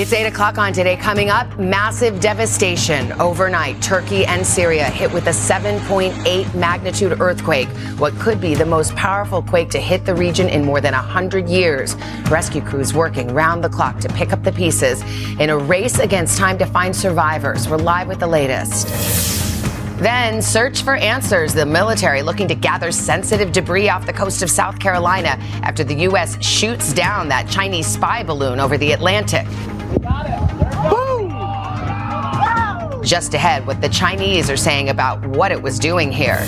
It's 8 o'clock on today. Coming up, massive devastation overnight. Turkey and Syria hit with a 7.8 magnitude earthquake, what could be the most powerful quake to hit the region in more than 100 years. Rescue crews working round the clock to pick up the pieces in a race against time to find survivors. We're live with the latest. Then search for answers. The military looking to gather sensitive debris off the coast of South Carolina after the U.S. shoots down that Chinese spy balloon over the Atlantic. Just ahead, what the Chinese are saying about what it was doing here.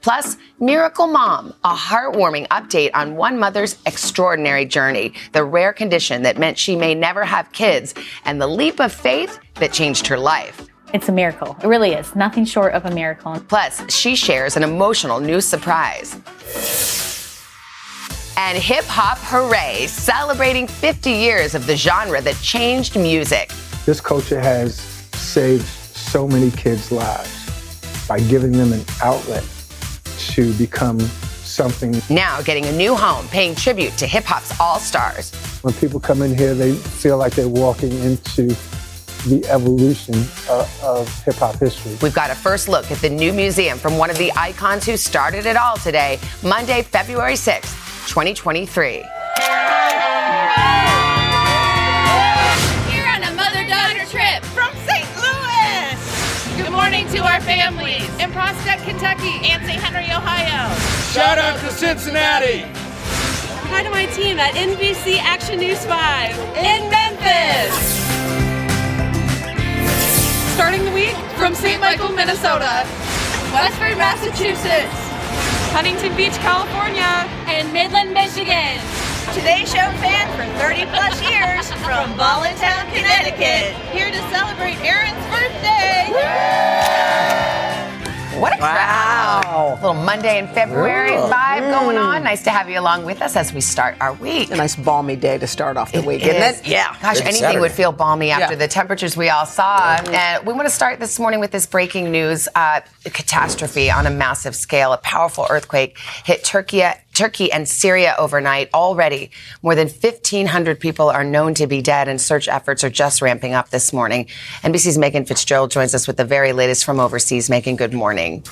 Plus, Miracle Mom, a heartwarming update on one mother's extraordinary journey, the rare condition that meant she may never have kids, and the leap of faith that changed her life. It's a miracle. It really is. Nothing short of a miracle. Plus, she shares an emotional new surprise. And Hip Hop Hooray, celebrating 50 years of the genre that changed music. This culture has saved so many kids' lives by giving them an outlet to become something. Now getting a new home, paying tribute to hip hop's all stars. When people come in here, they feel like they're walking into the evolution of, of hip hop history. We've got a first look at the new museum from one of the icons who started it all today, Monday, February 6th, 2023. Here on a mother daughter trip from St. Louis. Good morning to our families in Prospect, Kentucky and St. Henry, Ohio. Shout out to Cincinnati. Hi to my team at NBC Action News 5 in Memphis. Starting the week from St. Michael, Minnesota, Westford, Massachusetts, Huntington Beach, California, and Midland, Michigan. Today Show fan for 30 plus years from Ballatown, Connecticut. Here to celebrate Aaron's birthday. What a wow. crowd. A little Monday in February Ooh. vibe mm. going on. Nice to have you along with us as we start our week. A nice balmy day to start off the it week, is. isn't it? Yeah. Gosh, anything Saturday. would feel balmy after yeah. the temperatures we all saw. Mm-hmm. And we want to start this morning with this breaking news uh, catastrophe on a massive scale. A powerful earthquake hit Turkey Turkey and Syria overnight. Already, more than 1,500 people are known to be dead, and search efforts are just ramping up this morning. NBC's Megan Fitzgerald joins us with the very latest from overseas. Megan, good morning.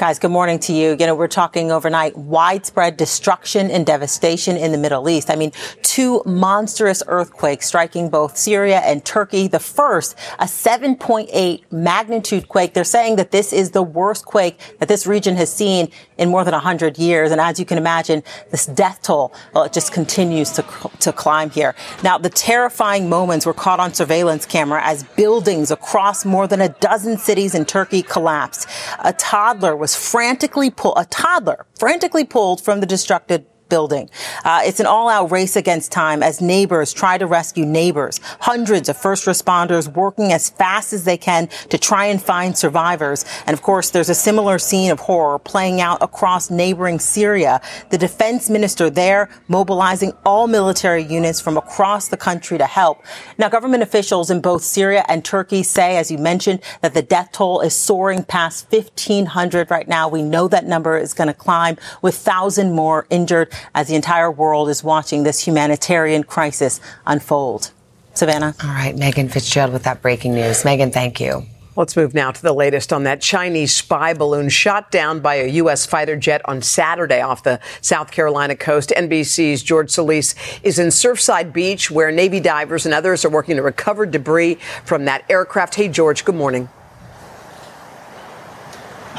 Guys, good morning to you. You know, we're talking overnight widespread destruction and devastation in the Middle East. I mean, two monstrous earthquakes striking both Syria and Turkey. The first, a 7.8 magnitude quake. They're saying that this is the worst quake that this region has seen in more than 100 years. And as you can imagine, this death toll, well, it just continues to, to climb here. Now, the terrifying moments were caught on surveillance camera as buildings across more than a dozen cities in Turkey collapsed. A toddler was frantically pulled, a toddler frantically pulled from the destructed building. Uh, it's an all-out race against time as neighbors try to rescue neighbors. Hundreds of first responders working as fast as they can to try and find survivors. And of course, there's a similar scene of horror playing out across neighboring Syria. The defense minister there mobilizing all military units from across the country to help. Now, government officials in both Syria and Turkey say, as you mentioned, that the death toll is soaring past 1,500 right now. We know that number is going to climb with 1,000 more injured as the entire world is watching this humanitarian crisis unfold. Savannah. All right, Megan Fitzgerald with that breaking news. Megan, thank you. Let's move now to the latest on that Chinese spy balloon shot down by a U.S. fighter jet on Saturday off the South Carolina coast. NBC's George Solis is in Surfside Beach, where Navy divers and others are working to recover debris from that aircraft. Hey, George, good morning.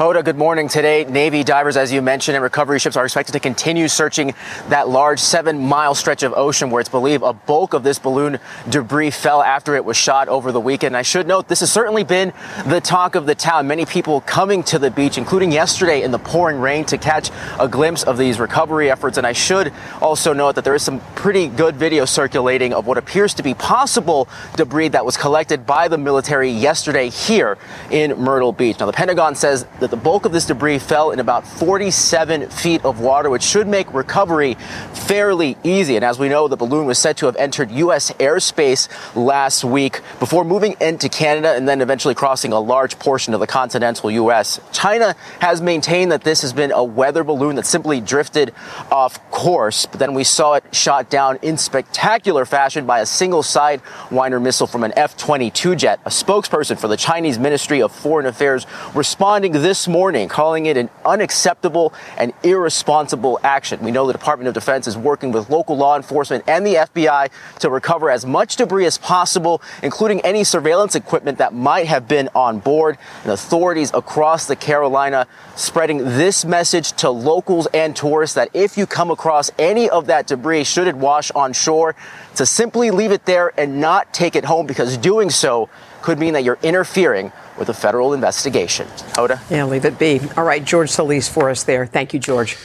Hoda, good morning. Today, Navy divers, as you mentioned, and recovery ships are expected to continue searching that large seven mile stretch of ocean where it's believed a bulk of this balloon debris fell after it was shot over the weekend. I should note this has certainly been the talk of the town. Many people coming to the beach, including yesterday in the pouring rain, to catch a glimpse of these recovery efforts. And I should also note that there is some pretty good video circulating of what appears to be possible debris that was collected by the military yesterday here in Myrtle Beach. Now, the Pentagon says that the bulk of this debris fell in about 47 feet of water, which should make recovery fairly easy. And as we know, the balloon was said to have entered U.S. airspace last week before moving into Canada and then eventually crossing a large portion of the continental U.S. China has maintained that this has been a weather balloon that simply drifted off course, but then we saw it shot down in spectacular fashion by a single Sidewinder missile from an F 22 jet. A spokesperson for the Chinese Ministry of Foreign Affairs responding this morning, calling it an unacceptable and irresponsible action. We know the Department of Defense is working with local law enforcement and the FBI to recover as much debris as possible, including any surveillance equipment that might have been on board. And authorities across the Carolina spreading this message to locals and tourists that if you come across any of that debris, should it wash on shore, to simply leave it there and not take it home because doing so could mean that you're interfering with a federal investigation. Hoda? Yeah, leave it be. All right, George Solis for us there. Thank you, George.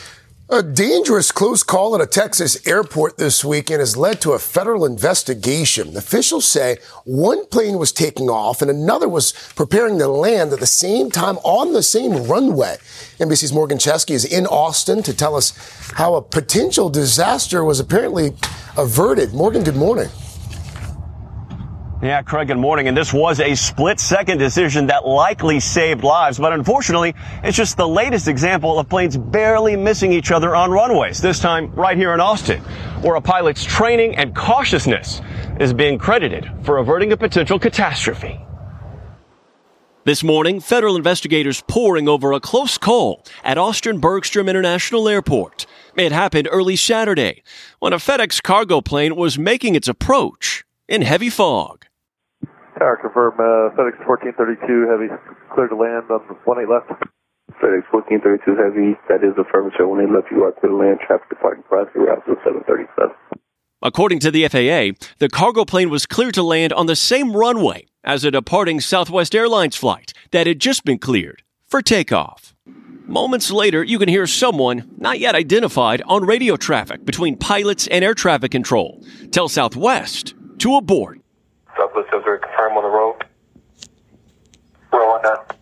A dangerous close call at a Texas airport this weekend has led to a federal investigation. Officials say one plane was taking off and another was preparing to land at the same time on the same runway. NBC's Morgan Chesky is in Austin to tell us how a potential disaster was apparently averted. Morgan, good morning. Yeah, Craig, good morning. And this was a split second decision that likely saved lives. But unfortunately, it's just the latest example of planes barely missing each other on runways. This time right here in Austin, where a pilot's training and cautiousness is being credited for averting a potential catastrophe. This morning, federal investigators poring over a close call at Austin Bergstrom International Airport. It happened early Saturday when a FedEx cargo plane was making its approach in heavy fog. Tower confirm uh, FedEx 1432 Heavy clear to land on 18 left. FedEx 1432 Heavy, that is affirmative. When they left, you are clear to land. Traffic departing cross route to 737. According to the FAA, the cargo plane was cleared to land on the same runway as a departing Southwest Airlines flight that had just been cleared for takeoff. Moments later, you can hear someone, not yet identified, on radio traffic between pilots and air traffic control tell Southwest to abort. Southwest Desert, confirm on the road. Roll on that.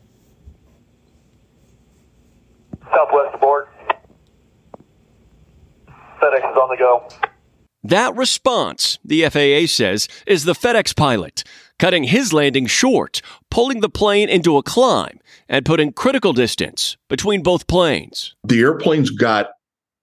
Southwest aboard. FedEx is on the go. That response, the FAA says, is the FedEx pilot, cutting his landing short, pulling the plane into a climb, and putting critical distance between both planes. The airplanes got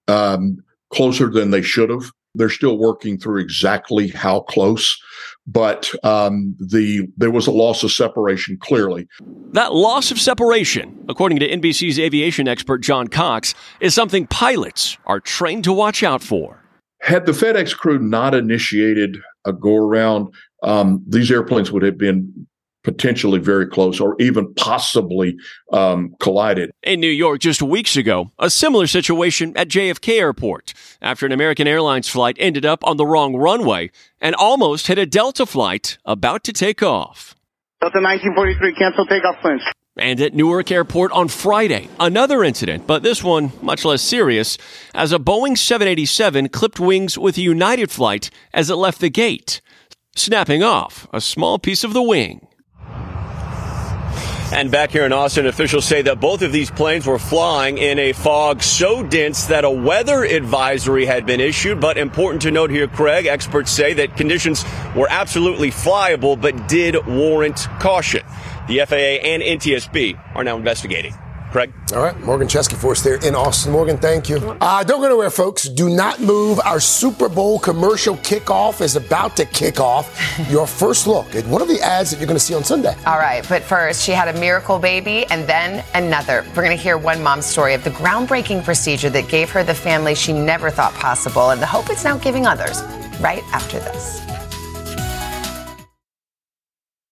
um, closer than they should have. They're still working through exactly how close, but um, the there was a loss of separation clearly. That loss of separation, according to NBC's aviation expert John Cox, is something pilots are trained to watch out for. Had the FedEx crew not initiated a go around, um, these airplanes would have been potentially very close or even possibly um, collided. In New York just weeks ago, a similar situation at JFK Airport after an American Airlines flight ended up on the wrong runway and almost hit a Delta flight about to take off. Delta 1943, cancel takeoff plans. And at Newark Airport on Friday, another incident, but this one much less serious, as a Boeing 787 clipped wings with a United flight as it left the gate, snapping off a small piece of the wing. And back here in Austin, officials say that both of these planes were flying in a fog so dense that a weather advisory had been issued. But important to note here, Craig, experts say that conditions were absolutely flyable, but did warrant caution. The FAA and NTSB are now investigating. Craig. All right, Morgan Chesky for us there in Austin. Morgan, thank you. Uh, don't go anywhere, folks. Do not move. Our Super Bowl commercial kickoff is about to kick off. Your first look at one of the ads that you're going to see on Sunday. All right, but first, she had a miracle baby and then another. We're going to hear one mom's story of the groundbreaking procedure that gave her the family she never thought possible and the hope it's now giving others right after this.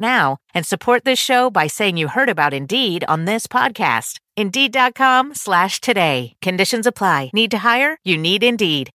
now and support this show by saying you heard about Indeed on this podcast. Indeed.com slash today. Conditions apply. Need to hire? You need Indeed.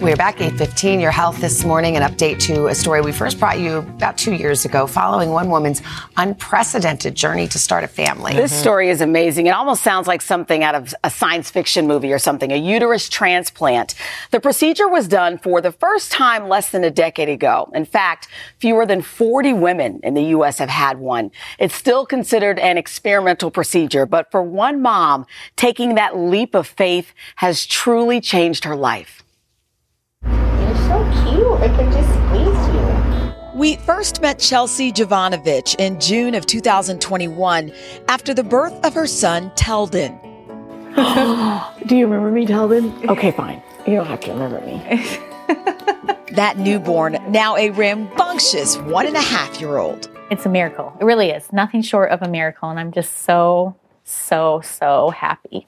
We're back 8:15. Your health this morning. An update to a story we first brought you about two years ago, following one woman's unprecedented journey to start a family. This mm-hmm. story is amazing. It almost sounds like something out of a science fiction movie or something. A uterus transplant. The procedure was done for the first time less than a decade ago. In fact, fewer than 40 women in the U.S. have had one. It's still considered an experimental procedure, but for one mom, taking that leap of faith has truly changed her life. So cute. Can just squeeze you. We first met Chelsea Jovanovich in June of 2021 after the birth of her son, Teldon. Do you remember me, Teldon? Okay, fine. You don't have to remember me. That newborn, now a rambunctious one and a half year old. It's a miracle. It really is. Nothing short of a miracle. And I'm just so, so, so happy.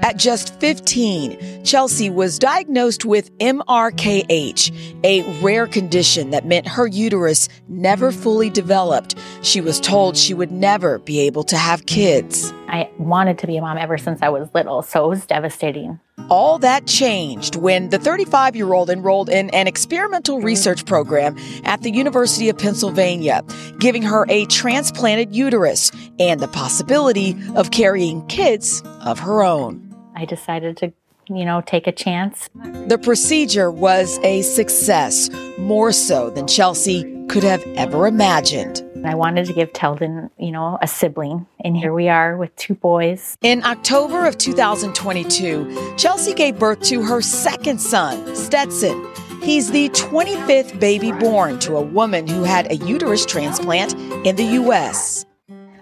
At just 15, Chelsea was diagnosed with MRKH, a rare condition that meant her uterus never fully developed. She was told she would never be able to have kids. I wanted to be a mom ever since I was little, so it was devastating. All that changed when the 35 year old enrolled in an experimental research program at the University of Pennsylvania, giving her a transplanted uterus and the possibility of carrying kids of her own. I decided to, you know, take a chance. The procedure was a success, more so than Chelsea could have ever imagined. I wanted to give Teldon, you know, a sibling. And here we are with two boys. In October of 2022, Chelsea gave birth to her second son, Stetson. He's the 25th baby born to a woman who had a uterus transplant in the U.S.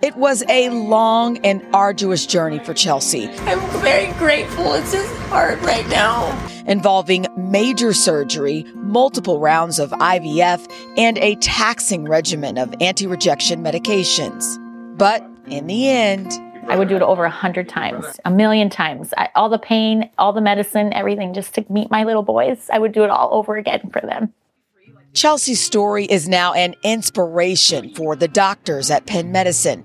It was a long and arduous journey for Chelsea, I'm very grateful. It's just hard right now. involving major surgery, multiple rounds of IVF, and a taxing regimen of anti rejection medications. But in the end, I would do it over a hundred times, a million times. I, all the pain, all the medicine, everything, just to meet my little boys. I would do it all over again for them. Chelsea's story is now an inspiration for the doctors at Penn Medicine,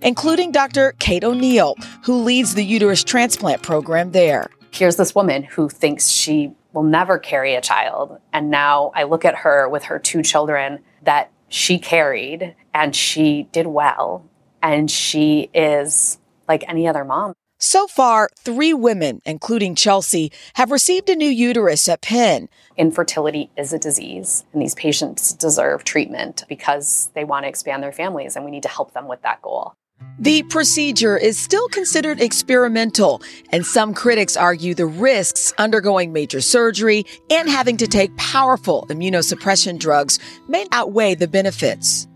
including Dr. Kate O'Neill, who leads the uterus transplant program there. here's this woman who thinks she will never carry a child. And now I look at her with her two children that she carried and she did well. And she is like any other mom. So far, three women, including Chelsea, have received a new uterus at Penn. Infertility is a disease, and these patients deserve treatment because they want to expand their families, and we need to help them with that goal. The procedure is still considered experimental, and some critics argue the risks undergoing major surgery and having to take powerful immunosuppression drugs may outweigh the benefits.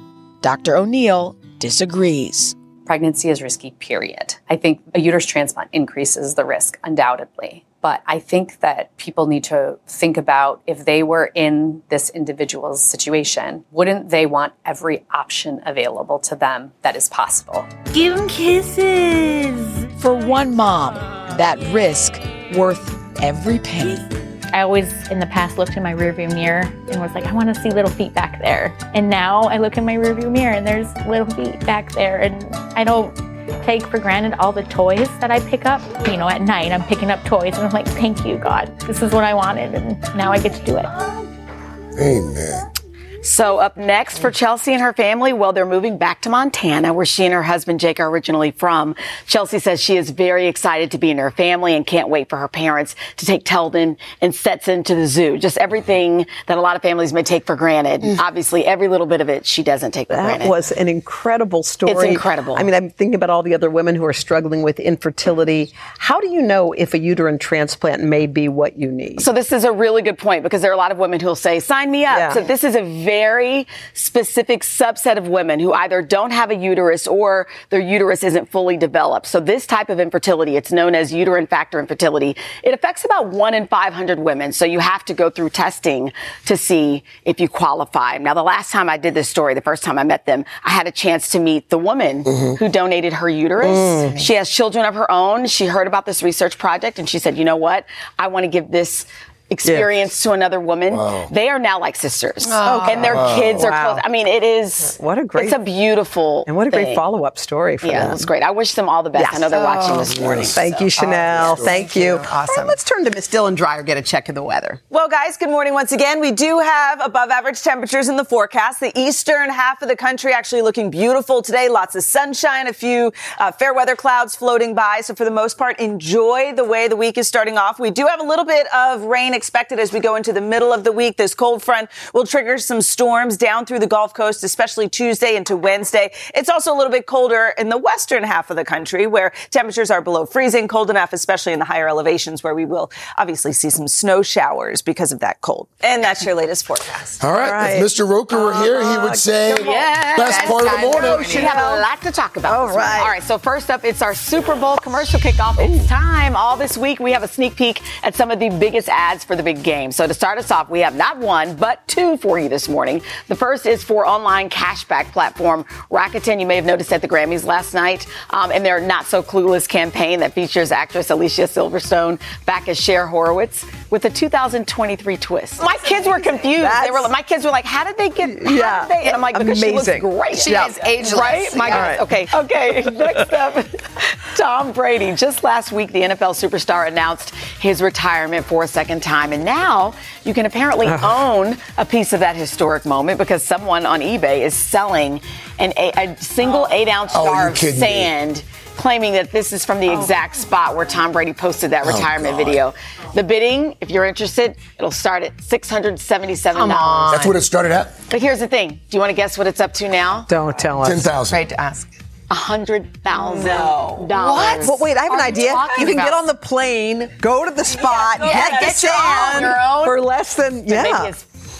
Dr. O'Neill disagrees. Pregnancy is risky, period. I think a uterus transplant increases the risk, undoubtedly. But I think that people need to think about if they were in this individual's situation, wouldn't they want every option available to them that is possible? Give them kisses. For one mom, that risk worth every penny. I always in the past looked in my rearview mirror and was like, I want to see little feet back there. And now I look in my rearview mirror and there's little feet back there. And I don't take for granted all the toys that I pick up. You know, at night I'm picking up toys and I'm like, thank you, God. This is what I wanted. And now I get to do it. Amen. So, up next for Chelsea and her family, well, they're moving back to Montana, where she and her husband Jake are originally from. Chelsea says she is very excited to be in her family and can't wait for her parents to take Teldon and Stetson to the zoo. Just everything that a lot of families may take for granted. Mm. Obviously, every little bit of it she doesn't take for That granted. was an incredible story. It's incredible. I mean, I'm thinking about all the other women who are struggling with infertility. How do you know if a uterine transplant may be what you need? So this is a really good point because there are a lot of women who'll say, sign me up. Yeah. So this is a very specific subset of women who either don't have a uterus or their uterus isn't fully developed. So this type of infertility, it's known as uterine factor infertility. It affects about one in 500 women. So you have to go through testing to see if you qualify. Now, the last time I did this story, the first time I met them, I had a chance to meet the woman who donated her uterus. Mm. She has children of her own. She heard about this research project and she said, you know what? I want to give this experience to another woman. Wow. They are now like sisters. Oh. and their Wow. kids are Wow. close. I mean, it is What a great- It's a beautiful And what a great thing. follow up story for Yeah, them. it's great. I wish them all the best. I know they're watching this morning. Thank you, Chanel. Thank you. Awesome. let's turn to Miss Dylan Dreyer, get a check of the weather. Well, guys, good morning once again. We do have above average temperatures in the forecast. The eastern half of the country actually looking beautiful today. Lots of sunshine, a few uh, fair weather clouds floating by. So for the most part, enjoy the way the week is starting off. We do have a little bit of rain expected as we go into the middle of the week. This cold front will trigger some storms down through the Gulf Coast, especially Tuesday into Wednesday. It's also a little bit colder in the western half of the country where temperatures are below freezing, cold enough, especially in the higher elevations where we will obviously see some snow showers because of that cold. And that's your latest forecast. All right. If Mr. Roker were here, he would uh, say, Yes. best part of the morning. We have a lot to talk about. All this morning. right. All right. So first up, it's our Super Bowl commercial kickoff. It's time. All this week, we have a sneak peek at some of the biggest ads for the big game. So to start us off, we have not one, but two for you this morning. The first is for online cashback platform Rakuten. You may have noticed at the Grammys last night, um, and their Not So Clueless campaign that features actress Alicia Silverstone back as Cher Horowitz with a 2023 twist. My kids were confused. They were, my kids were like, "How did they get? Yeah. they?" And I'm like, "Because Amazing. she looks great. She is ageless. right? My Yeah. goodness. Okay, okay. Next up, Tom Brady. Just last week, the NFL superstar announced his retirement for a second time, and now you can apparently ah. own a piece of that historic moment because someone on eBay is selling an a, a single oh. eight-ounce Oh, jar you of kidding me. sand. Claiming that this is from the oh. exact spot where Tom Brady posted that Oh, retirement God. video. The bidding, if you're interested, it'll start at $677. Come on. That's what it started at? But here's the thing. Do you want to guess what it's up to now? Don't tell us. 10,000. Great to ask. A hundred thousand No. dollars. Well, wait, I have an are you idea. You can get on the plane, go to the spot, Yeah, get the get your own, sand your own. for less than, yeah.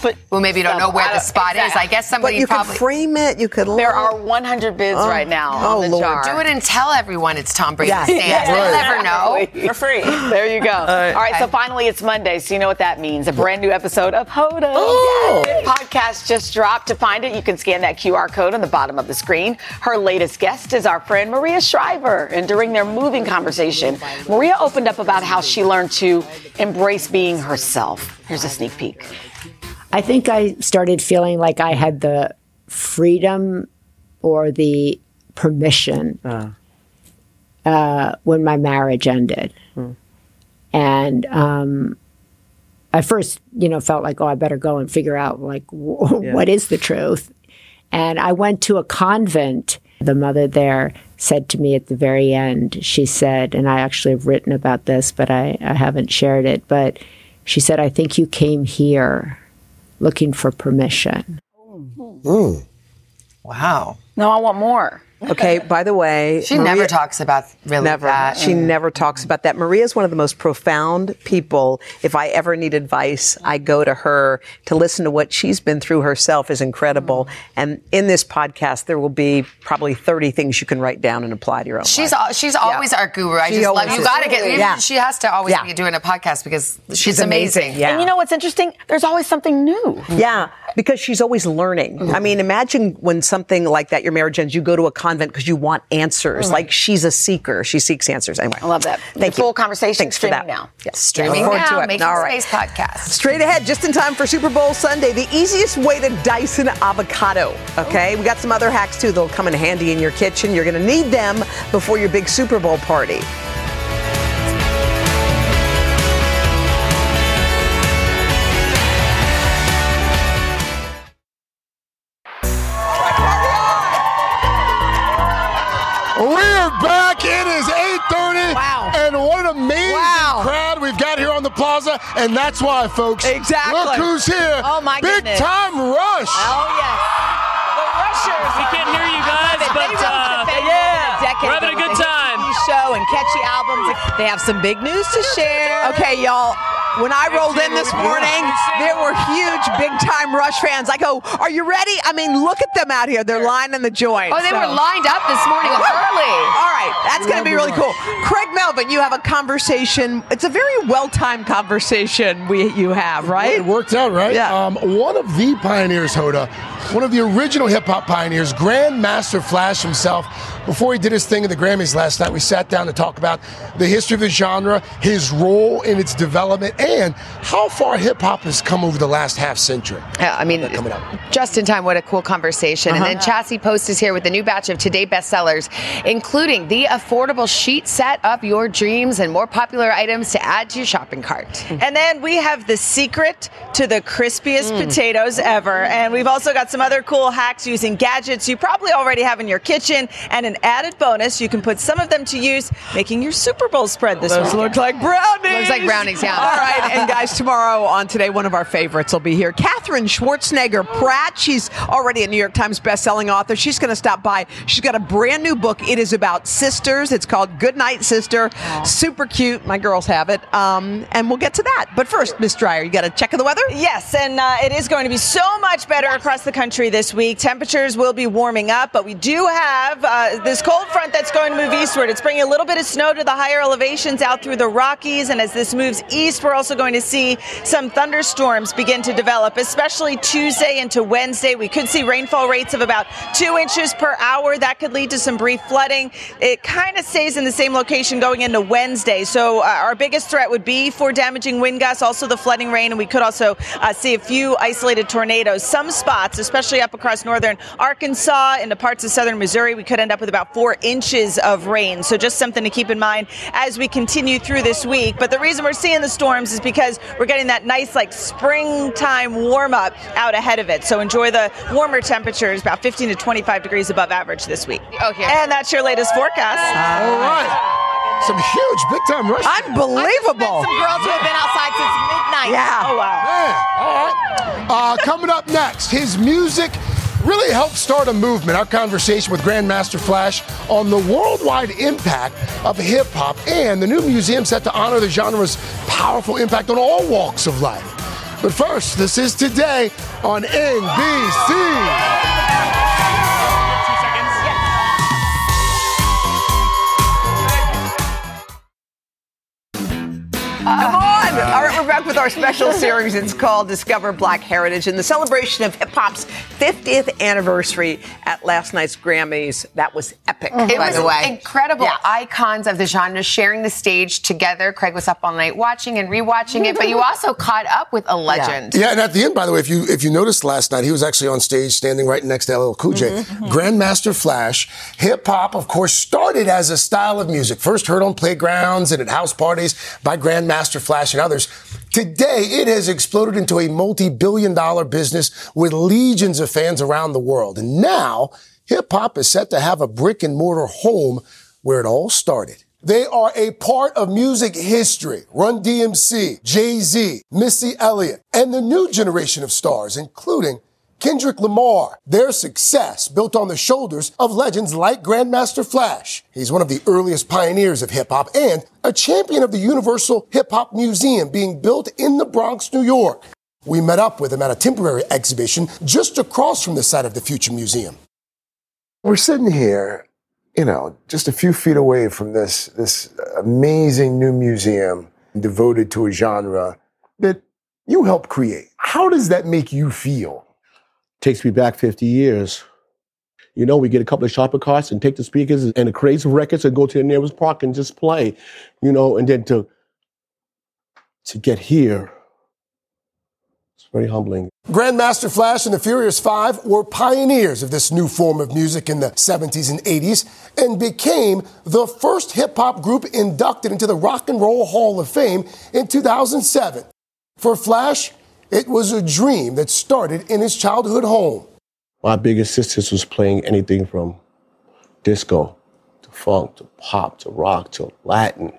It's foot. Well, maybe you don't know where the spot is. I guess But somebody you probably could frame it. You could. There are 100 bids Oh. right now Oh, on the Lord. jar. do it and tell everyone it's Tom Brady's Yeah. stand. Yeah, They'll right. never know. For free. There you go. All right, so finally it's Monday, so you know what that means. A brand new episode of Hoda. Oh. Yes. Podcast just dropped. To find it, you can scan that QR code on the bottom of the screen. Her latest guest is our friend Maria Shriver. And during their moving conversation, Maria opened up about how she learned to embrace being herself. Here's a sneak peek. I think I started feeling like I had the freedom or the permission uh, when my marriage ended. And um, I first, you know, felt like, oh, I better go and figure out, like, w- Yeah. what is the truth? And I went to a convent. The mother there said to me at the very end, she said, and I actually have written about this, but I, I haven't shared it, but she said, I think you came here looking for permission. Mm. Wow. No, I want more. Okay, by the way, She never talks about really Never. that. She mm. never talks about that. Maria is one of the most profound people. If I ever need advice, I go to her to listen to what she's been through herself is incredible. Mm. And in this podcast, there will be probably 30 things you can write down and apply to your own She's life. al- she's always our guru. I She just love always you. Got to get. Yeah. She has to always Yeah. be doing a podcast because she's, She's amazing. amazing, yeah. And you know what's interesting? There's always something new. Yeah, because she's always learning. I mean, imagine when something like that, your marriage ends, you go to a convent because you want answers. Mm-hmm. Like she's a seeker. She seeks answers. Anyway. I love that. Thank The you. full conversation Thanks for that. now. Yes. Streaming now, to it. Making All right. Space podcast. Straight ahead, just in time for Super Bowl Sunday, the easiest way to dice an avocado. Okay, we got some other hacks too that'll come in handy in your kitchen. You're going to need them before your big Super Bowl party. We're back. It is 8:30. Wow. And what an amazing Wow. crowd we've got here on the plaza. And that's why, folks. Exactly. Look who's here. Oh, my Big goodness. time rush. Oh, yes. The Rushers. We can't hear you guys, but rose uh, to fame more than a decade we're having a good time. TV show and catchy albums. They have some big news to share. Okay, y'all. When I rolled in this morning, there were huge big time Rush fans. I go, Are you ready? I mean, look at them out here. They're lining the joint. Oh, they so- were lined up this morning early. All right, that's going to be really cool. Craig Melvin, you have a conversation. It's a very well timed conversation we you have, right? It worked out, right? Yeah. Um, one of the pioneers, Hoda, one of the original hip hop pioneers, Grandmaster Flash himself. Before he did his thing in the Grammys last night, we sat down to talk about the history of the genre, his role in its development, and how far hip hop has come over the last half century. Yeah, I mean, coming up. just in time. What a cool conversation. Uh-huh. And then uh-huh. Chassie Post is here with a new batch of Today bestsellers, including the affordable sheet set up your dreams and more popular items to add to your shopping cart. Mm. And then we have the secret to the crispiest mm. potatoes ever. And we've also got some other cool hacks using gadgets you probably already have in your kitchen. And an added bonus, you can put some of them to use making your Super Bowl spread this Those weekend. look like brownies. Looks like brownies, yeah. All right, and guys, tomorrow on today, one of our favorites will be here. Katherine Schwarzenegger Pratt. She's already a New York Times bestselling author. She's going to stop by. She's got a brand new book. It is about sisters. It's called Good Night Sister. Super cute. My girls have it. Um, and we'll get to that. But first, Miss Dreyer, you got a check of the weather? Yes, and uh, it is going to be so much better across the country this week. Temperatures will be warming up, but we do have uh, this cold front that's going to move eastward. It's bringing a little bit of snow to the higher elevations out through the Rockies, and as this moves east, we're also going to see some thunderstorms begin to develop, especially Tuesday into Wednesday. We could see rainfall rates of about two inches per hour. That could lead to some brief flooding. It kind of stays in the same location going into Wednesday. So uh, our biggest threat would be for damaging wind gusts, also the flooding rain, and we could also uh, see a few isolated tornadoes. Some spots, especially up across northern Arkansas into parts of southern Missouri, we could end up with about four inches of rain. So just something to keep in mind as we continue through this week. But the reason we're seeing the storms is because we're getting that nice, like springtime warm up out ahead of it. So enjoy the warmer temperatures, about 15 to 25 degrees above average this week. Okay. And that's your latest forecast. All right. Some huge big time rush. Unbelievable. Some girls who have been outside since midnight. Yeah. Oh, wow. Man, all right. Uh, coming up next, his music really helped start a movement. Our conversation with Grandmaster Flash on the worldwide impact of hip hop and the new museum set to honor the genre's powerful impact on all walks of life. But first, this is today on NBC. Come on! All right, we're back with our special series. It's called Discover Black Heritage and the celebration of hip hop's 50th anniversary at last night's Grammys. That was epic, It by was the way. incredible Yeah. icons of the genre sharing the stage together. Craig was up all night watching and rewatching it, but you also caught up with a legend. Yeah, and at the end, by the way, if you if you noticed last night, he was actually on stage standing right next to LL Cool J. Mm-hmm. Grandmaster Flash. Hip hop, of course, started as a style of music. First heard on playgrounds and at house parties by Grandmaster Flash and others. Today, it has exploded into a multi-billion dollar business with legions of fans around the world. And now, hip hop is set to have a brick and mortar home where it all started. They are a part of music history. Run DMC, Jay-Z, Missy Elliott, and the new generation of stars, including Kendrick Lamar. Their success built on the shoulders of legends like Grandmaster Flash. He's one of the earliest pioneers of hip hop and a champion of the Universal Hip Hop Museum being built in the Bronx, New York. We met up with him at a temporary exhibition just across from the site of the Future Museum. We're sitting here, you know, just a few feet away from this this amazing new museum devoted to a genre that you helped create. How does that make you feel? Takes me back 50 years. You know, we get a couple of shopper carts and take the speakers and the crates of records and go to the nearest park and just play, you know, and then to to get here, it's very humbling. Grandmaster Flash and the Furious Five were pioneers of this new form of music in the 70s and 80s and became the first hip hop group inducted into the Rock and Roll Hall of Fame in 2007. For Flash, it was a dream that started in his childhood home. My biggest sisters was playing anything from disco to funk to pop to rock to Latin.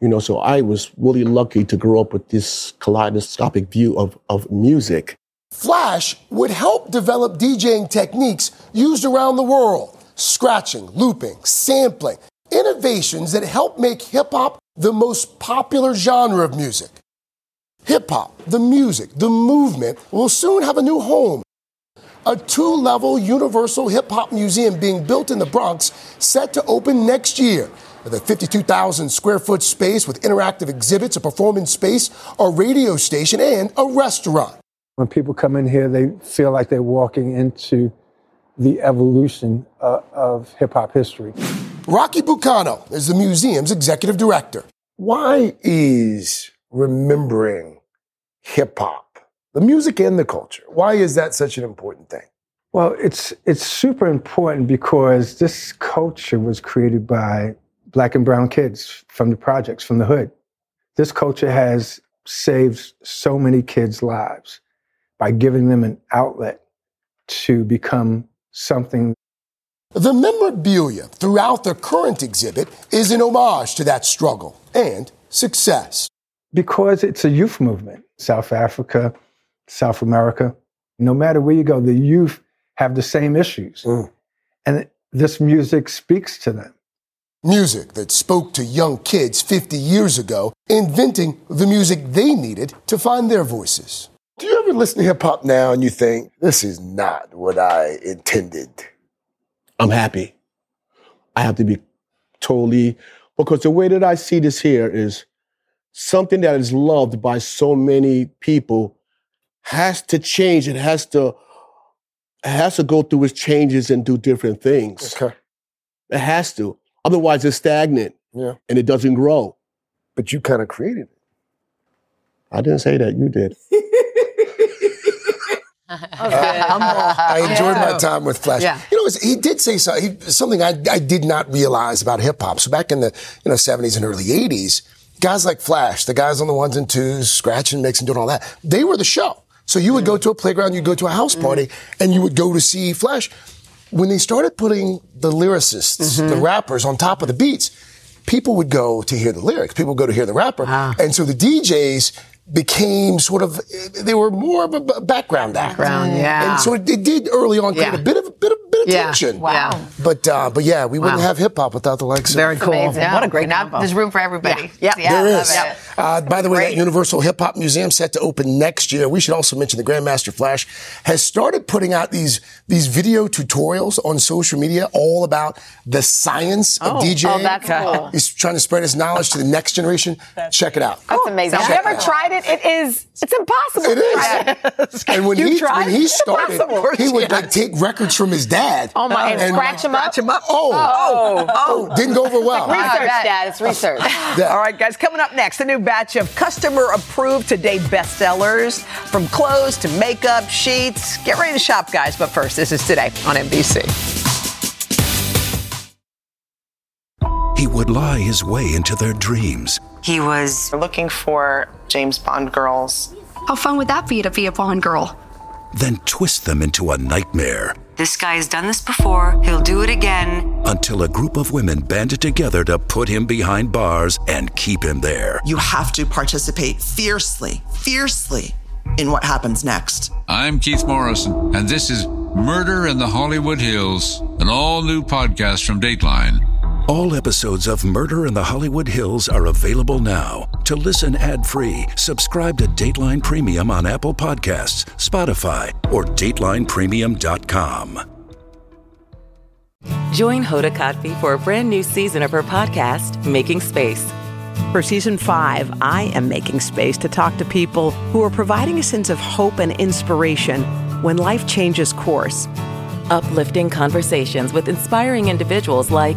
You know, so I was really lucky to grow up with this kaleidoscopic view of, of music. Flash would help develop DJing techniques used around the world scratching, looping, sampling, innovations that help make hip hop the most popular genre of music. Hip hop, the music, the movement will soon have a new home. A two level universal hip hop museum being built in the Bronx, set to open next year. With a 52,000 square foot space with interactive exhibits, a performance space, a radio station, and a restaurant. When people come in here, they feel like they're walking into the evolution uh, of hip hop history. Rocky Bucano is the museum's executive director. Why is remembering hip hop, the music and the culture, why is that such an important thing? Well, it's it's super important because this culture was created by black and brown kids from the projects, from the hood. This culture has saved so many kids' lives by giving them an outlet to become something. The memorabilia throughout the current exhibit is an homage to that struggle and success. Because it's a youth movement. South Africa, South America, no matter where you go, the youth have the same issues. Mm. And this music speaks to them. Music that spoke to young kids 50 years ago, inventing the music they needed to find their voices. Do you ever listen to hip hop now and you think, this is not what I intended? I'm happy. I have to be totally, because the way that I see this here is something that is loved by so many people has to change. It has to, it has to go through its changes and do different things. Okay. It has to. Otherwise, it's stagnant. Yeah. And it doesn't grow. But you kind of created it. I didn't say that. You did. I enjoyed Yeah. my time with Flash. Yeah. You know, he did say so, he, something I, I did not realize about hip hop. So back in the you know 70s and early 80s, guys like Flash, the guys on the ones and twos, scratching, mixing, doing all that, they were the show. So you would go to a playground, you'd go to a house mm-hmm. party, and you would go to see Flash. When they started putting the lyricists, mm-hmm. the rappers on top of the beats, people would go to hear the lyrics. People would go to hear the rapper. And so the DJs became sort of, they were more of a background act. Background, yeah. And so it, it did early on create Yeah. a bit of, a bit of, bit of Yeah. tension. Wow. But, uh, but yeah, we wouldn't have hip hop without the likes Very of cool. Amazing. What a great Now. There's room for everybody. Yeah. yeah There I is. love it. Uh, by the way, Great. that Universal Hip Hop Museum set to open next year. We should also mention the Grandmaster Flash has started putting out these these video tutorials on social media all about the science of Oh. DJing. Oh, that's cool. He's trying to spread his knowledge to the next generation. Check it out. That's amazing. Have you ever tried it? It is. It's impossible. It is. And when You he tried? when he started, impossible. he would like take records from his dad. Oh my! And, scratch them up. Scratch 'em up. Oh. oh, Oh, oh. didn't go over well. Research, Dad. It's research. All right, guys, coming up next, a new batch of customer approved today bestsellers from clothes to makeup, sheets. Get ready to shop, guys. But first, this is today on NBC. He would lie his way into their dreams. He was looking for James Bond girls. How fun would that be to be a Bond girl? then twist them into a nightmare This guy's done this before. He'll do it again. until a group of women banded together to put him behind bars and keep him there. You have to participate fiercely, fiercely in what happens next. I'm Keith Morrison, and this is Murder in the Hollywood Hills, an all new podcast from Dateline. All episodes of Murder in the Hollywood Hills are available now. To listen ad-free, subscribe to Dateline Premium on Apple Podcasts, Spotify, or DatelinePremium.com. Join Hoda Kotb for a brand new season of her podcast, Making Space. For season five, I am making space to talk to people who are providing a sense of hope and inspiration when life changes course. Uplifting conversations with inspiring individuals like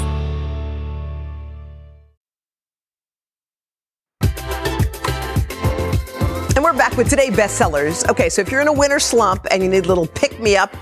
With today bestsellers. Okay, so if you're in a winter slump and you need a little pick me up,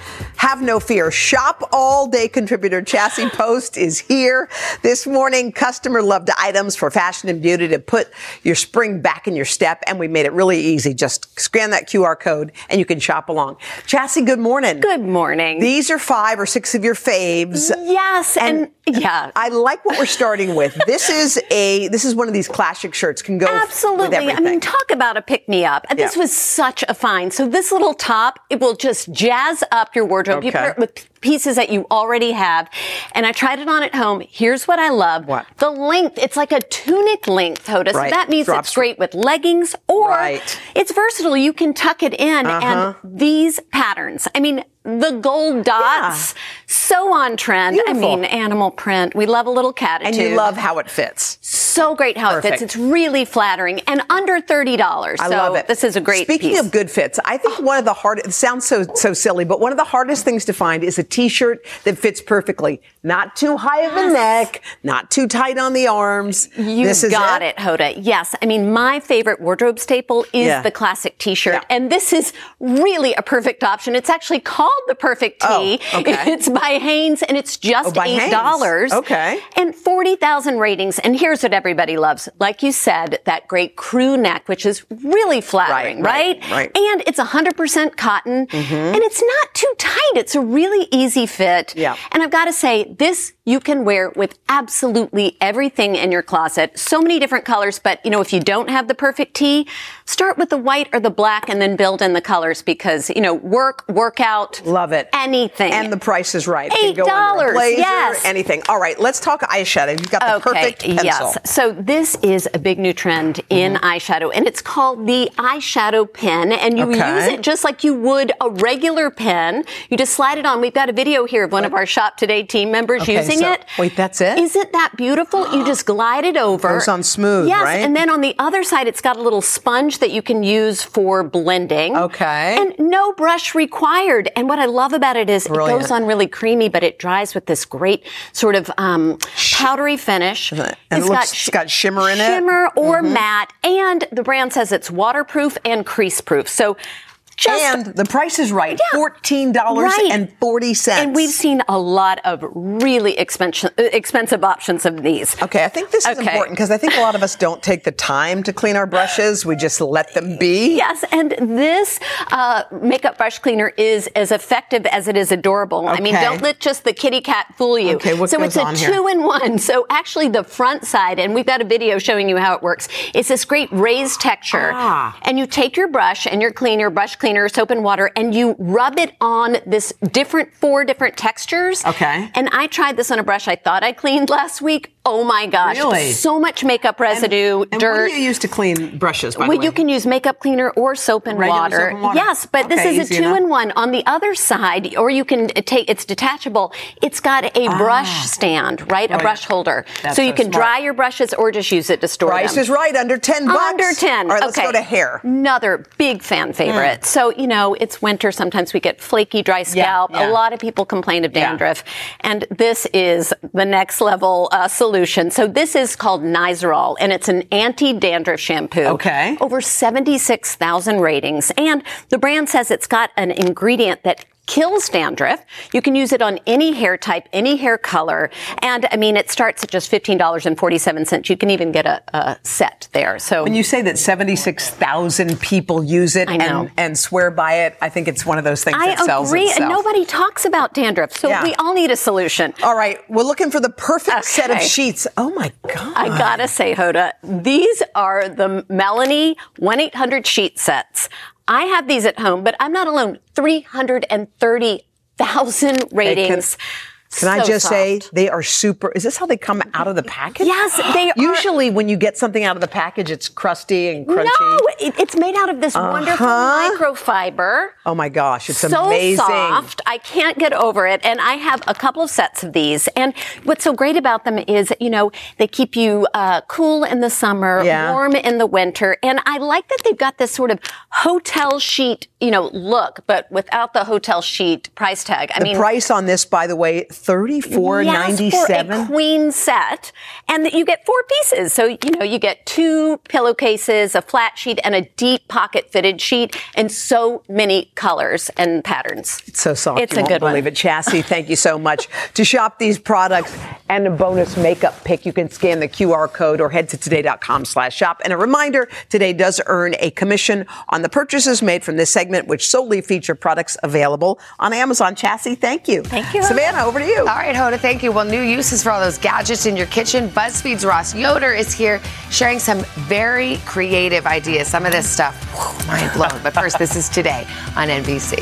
have no fear. Shop all day contributor Chassie Post is here. This morning, customer loved items for fashion and beauty to put your spring back in your step, and we made it really easy. Just scan that QR code and you can shop along. Chassie, good morning. Good morning. These are five or six of your faves. Yes, and, yeah. I like what we're starting with. This is a this is one of these classic shirts can go with Absolutely. I mean, talk about a pick me up. This Yeah. was such a find. So this little top, it will just jazz up your wardrobe. You put it with pieces that you already have. And I tried it on at home. Here's what I love. What? The length. It's like a tunic length, Hoda. Right. So that means Drops- it's great with leggings or Right. it's versatile. You can tuck it in Uh-huh. and these patterns. I mean, the gold dots, so on trend. Beautiful. I mean, animal print. We love a little cat. and you love how it fits. So great how it fits. It's really flattering and under thirty dollars. I so love it. This is a great Speaking piece. of good fits, I think oh. one of the hardest, it sounds so, so silly, but one of the hardest things to find is a t-shirt that fits perfectly. Not too high of a neck, not too tight on the arms. You this is got it. Hoda. Yes. I mean, my favorite wardrobe staple is Yeah. the classic t-shirt. And this is really a perfect option. It's actually called the perfect tee. Oh, okay. It's by Hanes and it's Oh, just by $8. Hanes. Okay. And 40,000 ratings. And here's what everybody loves. Like you said, that great crew neck, which is really flattering, Right, right? right. And it's 100% cotton. Mhm. And it's not too tight. It's a really easy fit. Yeah. And I've got to say, this you can wear with absolutely everything in your closet. So many different colors, but you know, if you don't have the perfect tee, start with the white or the black and then build in the colors because, you know, work, workout. Love it. Anything. And the price is right. Eight go under a dollars, yes. Anything. All right, let's talk eyeshadow. You've got the perfect pencil. Yes. So this is a big new trend in Mm-hmm. eyeshadow, and it's called the eyeshadow pen. And you Okay. use it just like you would a regular pen. You just slide it on. We've got a video here of one of our Shop Today team members Okay, using so- it. Wait, that's it? Isn't that beautiful? You just glide it over. It Goes on smooth, yes, right? and then on the other side, it's got a little sponge that you can use for blending. Okay. And no brush required. And what I love about it is it goes on really creamy, but it dries with this great sort of um, powdery finish. And it looks- it's got shimmer in it? Shimmer or Mhm. matte. And the brand says it's waterproof and crease proof. So just and the price is right. yeah, Fourteen dollars Right. and forty cents. and we've seen a lot of really expensive expensive options of these. Okay, I think this is Okay. important because I think a lot of us don't take the time to clean our brushes. We just let them be. Yes, and this uh, makeup brush cleaner is as effective as it is adorable. I mean, don't let just the kitty cat fool you. Okay, what so goes it's a on here? two in one. So actually, the front side, and we've got a video showing you how it works. It's this great raised texture, Ah. and you take your brush and your cleaner, brush cleaner, soap and water, and you rub it on this different four different textures. Okay. And I tried this on a brush I thought I cleaned last week. Oh my gosh, Really? so much makeup residue, And dirt. what do you use to clean brushes? By Well, the way? you can use makeup cleaner or soap and, water. soap and water. Yes, but this is a two enough. in one. On the other side, or you can take it's detachable. It's got a brush stand, right? A brush holder, Ah. That's so you so can smart. dry your brushes or just use it to store Price them. is right, under ten bucks. Under 10. All right, let's okay. go to hair. Another big fan favorite. So, you know, it's winter. Sometimes we get flaky, dry scalp. yeah. A lot of people complain of Yeah. dandruff. And this is the next level uh, solution. So, this is called Nizoral, and it's an anti dandruff shampoo. Okay. Over 76,000 ratings. And the brand says it's got an ingredient that kills dandruff. You can use it on any hair type, any hair color. And I mean, it starts at just $15.47. You can even get a, a set there. So When you say that 76,000 people use it and, and swear by it, I think it's one of those things I that sells agree, itself. and nobody talks about dandruff, so Yeah. we all need a solution. All right, we're looking for the perfect set of sheets. Oh my God. I gotta say, Hoda, these are the Mellanni 1 800 sheet sets. I have these at home, but I'm not alone. 330,000 ratings. Can I So just say they are super? Is this how they come out of the package? Yes, they are. Usually, when you get something out of the package, it's crusty and crunchy. No, it, it's made out of this wonderful Uh-huh. microfiber. Oh my gosh, it's so amazing. soft. I can't get over it. And I have a couple of sets of these. And what's so great about them is, you know, they keep you uh, cool in the summer, Yeah. warm in the winter. And I like that they've got this sort of hotel sheet you know, look, but without the hotel sheet price tag. I the mean, price on this, by the way, thirty four ninety Yes, for a queen set, and that you get four pieces. So you know you get two pillowcases, a flat sheet, and a deep pocket fitted sheet, and so many colors and patterns. It's so soft. It's you a won't good one. believe it. Chassie, thank you so much. to shop these products and a bonus makeup pick, you can scan the QR code or head to today.com slash shop. And a reminder, Today does earn a commission on the purchases made from this segment, which solely feature products available on Amazon. Chassie, thank you. Thank you. Savannah, over to you. All right, Hoda, thank you. Well, new uses for all those gadgets in your kitchen. BuzzFeed's Ross Yoder is here sharing some very creative ideas. Some of this stuff, whew, mind blown. But first, this is today on NBC.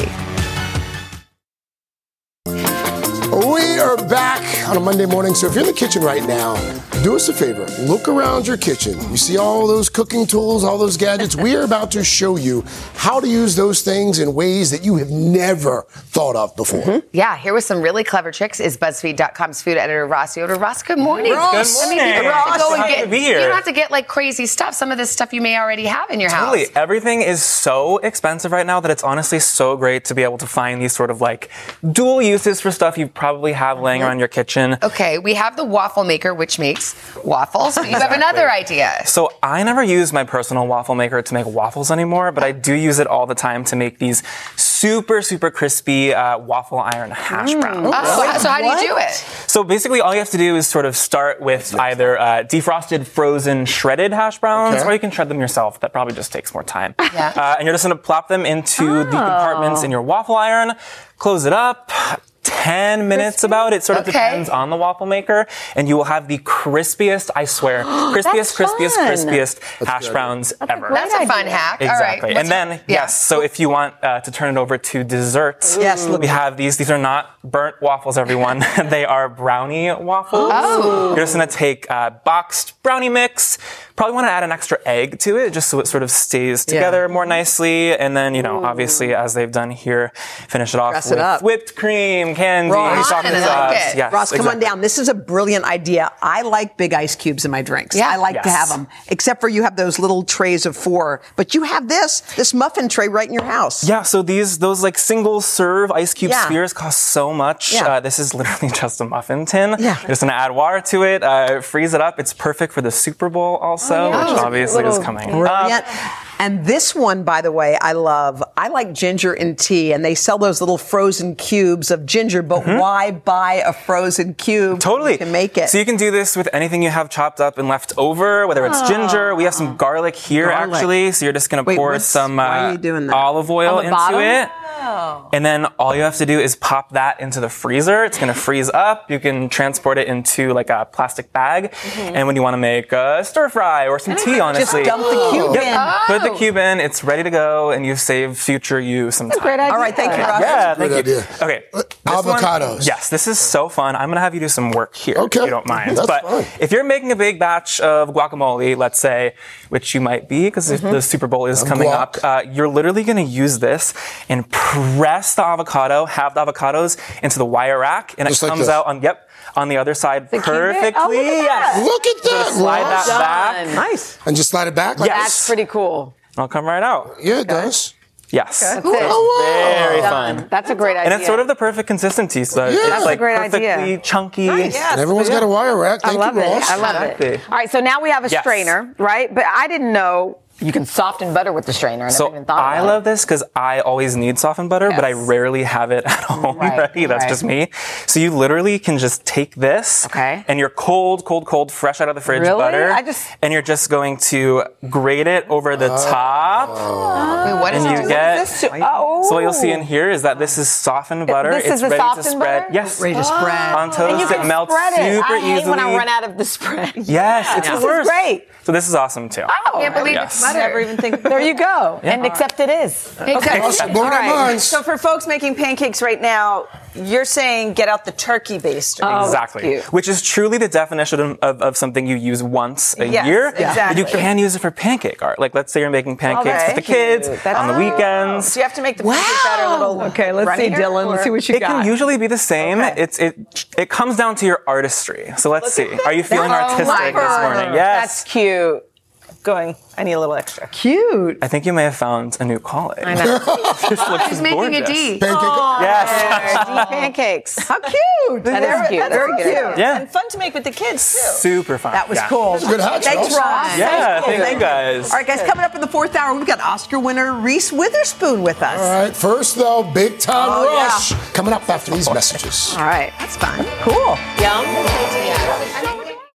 We are back on a Monday morning. So if you're in the kitchen right now, do us a favor. Look around your kitchen. You see all those cooking tools, all those gadgets. We are about to show you how to use those things in ways that you have never thought of before. Mm-hmm. Yeah, here with some really clever tricks is BuzzFeed.com's food editor Ross Yoder. Ross, good morning. Ross. I mean, Good you don't have to morning. go and get, to be here. You don't have to get like crazy stuff. Some of this stuff you may already have in your house. Totally. Everything is so expensive right now that it's honestly so great to be able to find these sort of like dual uses for stuff you probably have laying around your kitchen. Okay, we have the waffle maker, which makes waffles. You have another idea. So I never use my personal waffle maker to make waffles anymore, but I do use it all the time to make these super, super crispy uh, waffle iron hash browns. Oh, so how do you do it? So basically, all you have to do is sort of start with either uh, defrosted, frozen, shredded hash browns, Okay. or you can shred them yourself. That probably just takes more time. Yeah. Uh, and you're just going to plop them into the compartments in your waffle iron, close it up. 10 minutes about it sort of Okay. depends on the waffle maker and you will have the crispiest i swear crispiest That's crispiest fun. crispiest hash browns ever That's a fun hack. Exactly. What's- and then, yes, so if you want uh, to turn it over to desserts, Yes, look- we have these. These are not burnt waffles, everyone. they are brownie waffles. Oh. You're just going to take uh, boxed brownie mix. Probably want to add an extra egg to it just so it sort of stays Yeah. together more nicely. And then, you know, obviously, as they've done here, finish it off Dress with up. whipped cream, candy, Ross, chocolate I like it. Yes, Ross, come on down. This is a brilliant idea. I like big ice cubes in my drinks. Yeah. I like to have them, except for you have those little trays of four. But you have this, this muffin tray right in your house. Yeah, so these those like single serve ice cube Yeah. spheres cost so much. Yeah. Uh, this is literally just a muffin tin. Yeah. You're just gonna add water to it, uh, freeze it up. It's perfect for the Super Bowl also, yeah. which Oh, obviously is little coming Brilliant. up. And this one, by the way, I love. I like ginger and tea, and they sell those little frozen cubes of ginger. But why buy a frozen cube? Mm-hmm. Totally. Can make it. So you can do this with anything you have chopped up and left over, whether it's Oh. ginger. We have some garlic here Garlic. actually. So you're just gonna Wait, pour some uh, you doing that? olive oil into bottom? it. And then all you have to do is pop that into the freezer. It's going to freeze up. You can transport it into like a plastic bag. And when you want to make a stir fry or some tea, honestly, just dump the cube Yep. in. Put the Oh. cube in. It's ready to go, and you've saved future you some time. Great idea. All right, thank you, Ross. Yeah, Great thank you. idea. Okay. this one- Avocados. yes, this is so fun. I'm gonna have you do some work here, Okay. if you don't mind. That's but fine. if you're making a big batch of guacamole, let's say, which you might be because Mm-hmm. the Super Bowl is Of coming guac. up, uh, you're literally gonna use this and press the avocado, have the avocados into the wire rack, and Just it like comes this. out on yep on the other side cube? perfectly. Oh, look at that. Yes. Look at So that. to slide Ross. that back. Nice. And just slide it back? Like Yes. That's pretty cool. It'll come right out. Yeah, it does. Yes. That's Oh, it. wow. Very Done. fun. That's a great idea. And it's sort of the perfect consistency. So Yeah. it's That's a like great perfectly idea. chunky. And everyone's got a wire rack. I Thank love you, it. Ross. I love Exactly. it. All right, so now we have a Yes. strainer, right? But I didn't know you can soften butter with the strainer. I never So even thought I love this because I always need softened butter, but I rarely have it at home Right, ready. That's right. just me. So you literally can just take this Okay. and you're cold, cold, cold, fresh out of the fridge Really? butter. I just- and you're just going to grate it over the oh. top. Wait, what is And it? you get Oh. so what you'll see in oh. here is that this is softened butter. This it's is the ready to spread. butter? Yes. Ready to spread. On and toast, you it can melts spread it. super I hate easily. when I run out of the spread. Yes, it's This the is worst. great. So this is awesome too. Oh, I can't believe Yes. it's butter. Never even think. There you go. And except it is. Okay. Ross, you're blowing All our right. So for folks making pancakes right now, you're saying get out the turkey baster. Oh, exactly. Which is truly the definition of, of something you use once a Yes, year. exactly. But you can use it for pancake art. Like let's say you're making pancakes Okay. with the kids That's on the weekends. So you have to make the pancake batter a little. Okay, let's see, runnier, Dylan. Let's see what you It got. It can usually be the same. It's it it comes down to your artistry. So let's see. Are you feeling Oh, artistic this morning? Yes. That's cute. Going, I need a little extra. Cute. I think you may have found a new calling. I know. this looks She's making a gorgeous. D. Pancake. Oh, Yes. D pancakes. How cute. That is cute. That's Very cute. cute. Yeah. And fun to make with the kids, too. Super fun. That was Yeah. cool. Good hat, Thanks, Charles. Ross. Yeah, thank you guys. All right, guys, coming up in the fourth hour, we've got Oscar winner Reese Witherspoon with us. All right, first though, big time Oh, yeah. rush coming up after these messages. All right, that's fun. Cool. Yum.